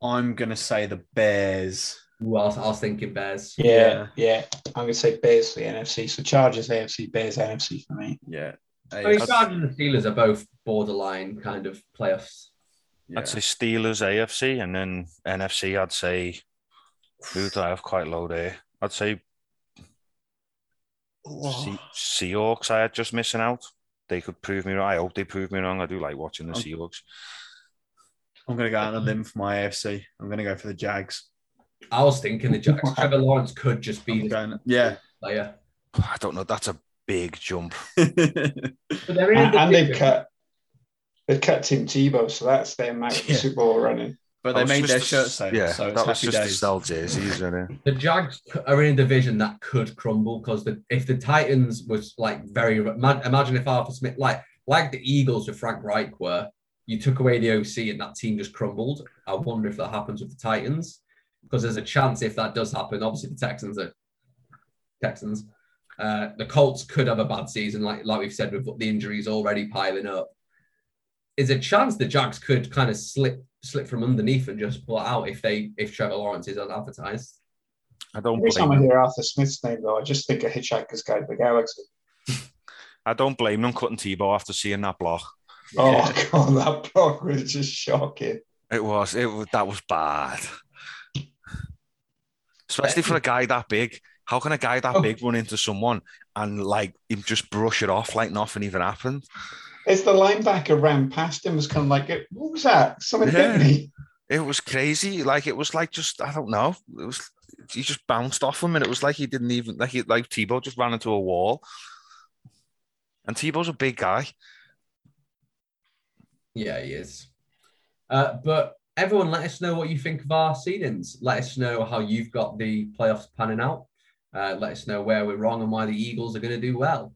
I'm gonna say the Bears. Ooh, I was, I was thinking Bears. Yeah, yeah. I'm going to say Bears for the NFC. So Chargers, AFC, Bears, NFC for me. Yeah. I mean, Chargers and Steelers are both borderline kind of playoffs. Yeah. I'd say Steelers, AFC, and then NFC. I'd say who do I have quite low there? I'd say Se- Seahawks. I had just missing out. They could prove me wrong. I hope they prove me wrong. I do like watching the Um, Seahawks. I'm gonna go out on a limb for my AFC. I'm gonna go for the Jags. I was thinking the Jags. Trevor Lawrence could just be the going, yeah. player. I don't know. That's a big jump. But they're in a And, and they've cut they've cut Tim Tebow, so that's their out of the Yeah. Super Bowl running. But they made their to- shirt sale, Yeah, so it's that was happy just to days. sell jerseys, isn't? The Jags are in a division that could crumble because the, if the Titans was like very imagine if Arthur Smith like like the Eagles with Frank Reich were, you took away the OC and that team just crumbled. I wonder if that happens with the Titans because there's a chance if that does happen. Obviously, the Texans are Texans. Uh, the Colts could have a bad season, like like we've said, with the injuries already piling up. Is a chance the Jags could kind of slip slip from underneath and just pull out if they if Trevor Lawrence is advertised. I don't Every time blame I them. hear Arthur Smith's name, though, I just think of Hitchhiker's Guide to the Galaxy. I don't blame them cutting Tebow after seeing that block. Oh, God, that block was just shocking. It was. It was. That was bad. Especially for a guy that big. How can a guy that Oh. big run into someone and like him just brush it off like nothing even happened? As the linebacker ran past him, was kind of like, what was that? Something Yeah. hit me. It was crazy. Like it was like just I don't know. It was he just bounced off him, and it was like he didn't even like he like Tebow just ran into a wall. And Tebow's a big guy. Yeah, he is. Uh, but everyone, let us know what you think of our seedings. Let us know how you've got the playoffs panning out. Uh, let us know where we're wrong and why the Eagles are going to do well.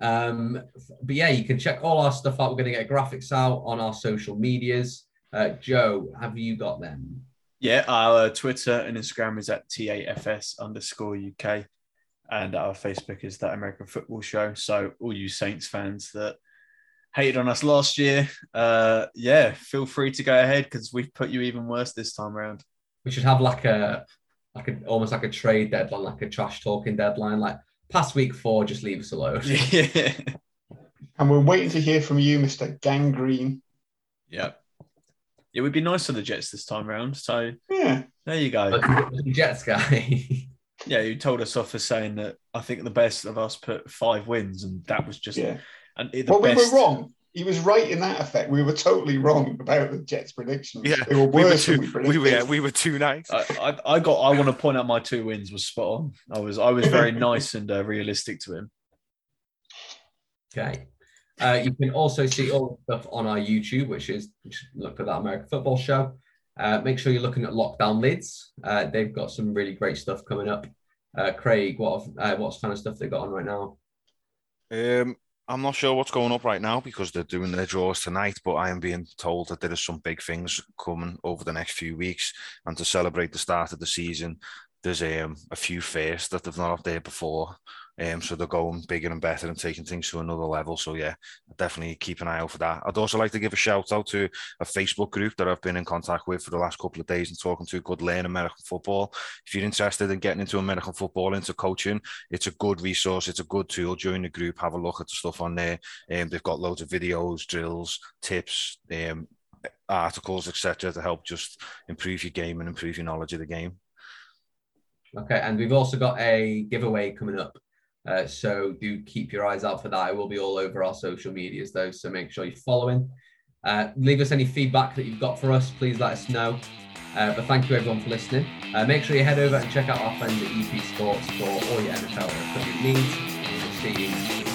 Um, but yeah, you can check all our stuff out. We're going to get graphics out on our social medias. Uh, Joe, have you got them? Yeah, our Twitter and Instagram is at TAFS underscore UK. And our Facebook is that American Football Show. So all you Saints fans that hated on us last year, uh, yeah, feel free to go ahead because we've put you even worse this time around. We should have like a, like a, almost like a trade deadline, like a trash talking deadline. Like past week four, just leave us alone. yeah. And we're waiting to hear from you, Mr. Gangrene. Yeah. It would be nice for the Jets this time around. So Yeah. there you go. But the Jets guy. Yeah, you told us off for saying that I think the best of us put five wins, and that was just Yeah. and the Well, we were wrong. He was right in that effect. We were totally wrong about the Jets' prediction. Yeah, they were we were too. than we We were. Yeah, we were too nice. I, I, I got. I want to point out my two wins was spot on. I was I was very nice and uh, realistic to him. Okay. Uh, you can also see all the stuff on our YouTube, which is just look for that American Football Show. Uh, make sure you're looking at Lockdown Lids. Uh, they've got some really great stuff coming up. Uh, Craig, what uh, what's kind of stuff they got on right now? Um, I'm not sure what's going up right now because they're doing their draws tonight, but I am being told that there are some big things coming over the next few weeks. And to celebrate the start of the season, there's um, a few firsts that they've not had there before. Um, so they're going bigger and better and taking things to another level. So yeah, definitely keep an eye out for that. I'd also like to give a shout out to a Facebook group that I've been in contact with for the last couple of days and talking to called Learn American Football. If you're interested in getting into American football, into coaching, it's a good resource. It's a good tool. Join the group, have a look at the stuff on there. Um, they've got loads of videos, drills, tips, um, articles, etc., to help just improve your game and improve your knowledge of the game. Okay, and we've also got a giveaway coming up. Uh, so do keep your eyes out for that. It will be all over our social medias, though. So make sure you're following. Uh, leave us any feedback that you've got for us. Please let us know. Uh, but thank you everyone for listening. Uh, make sure you head over and check out our friends at EP Sports for all your NFL equipment needs. We'll see you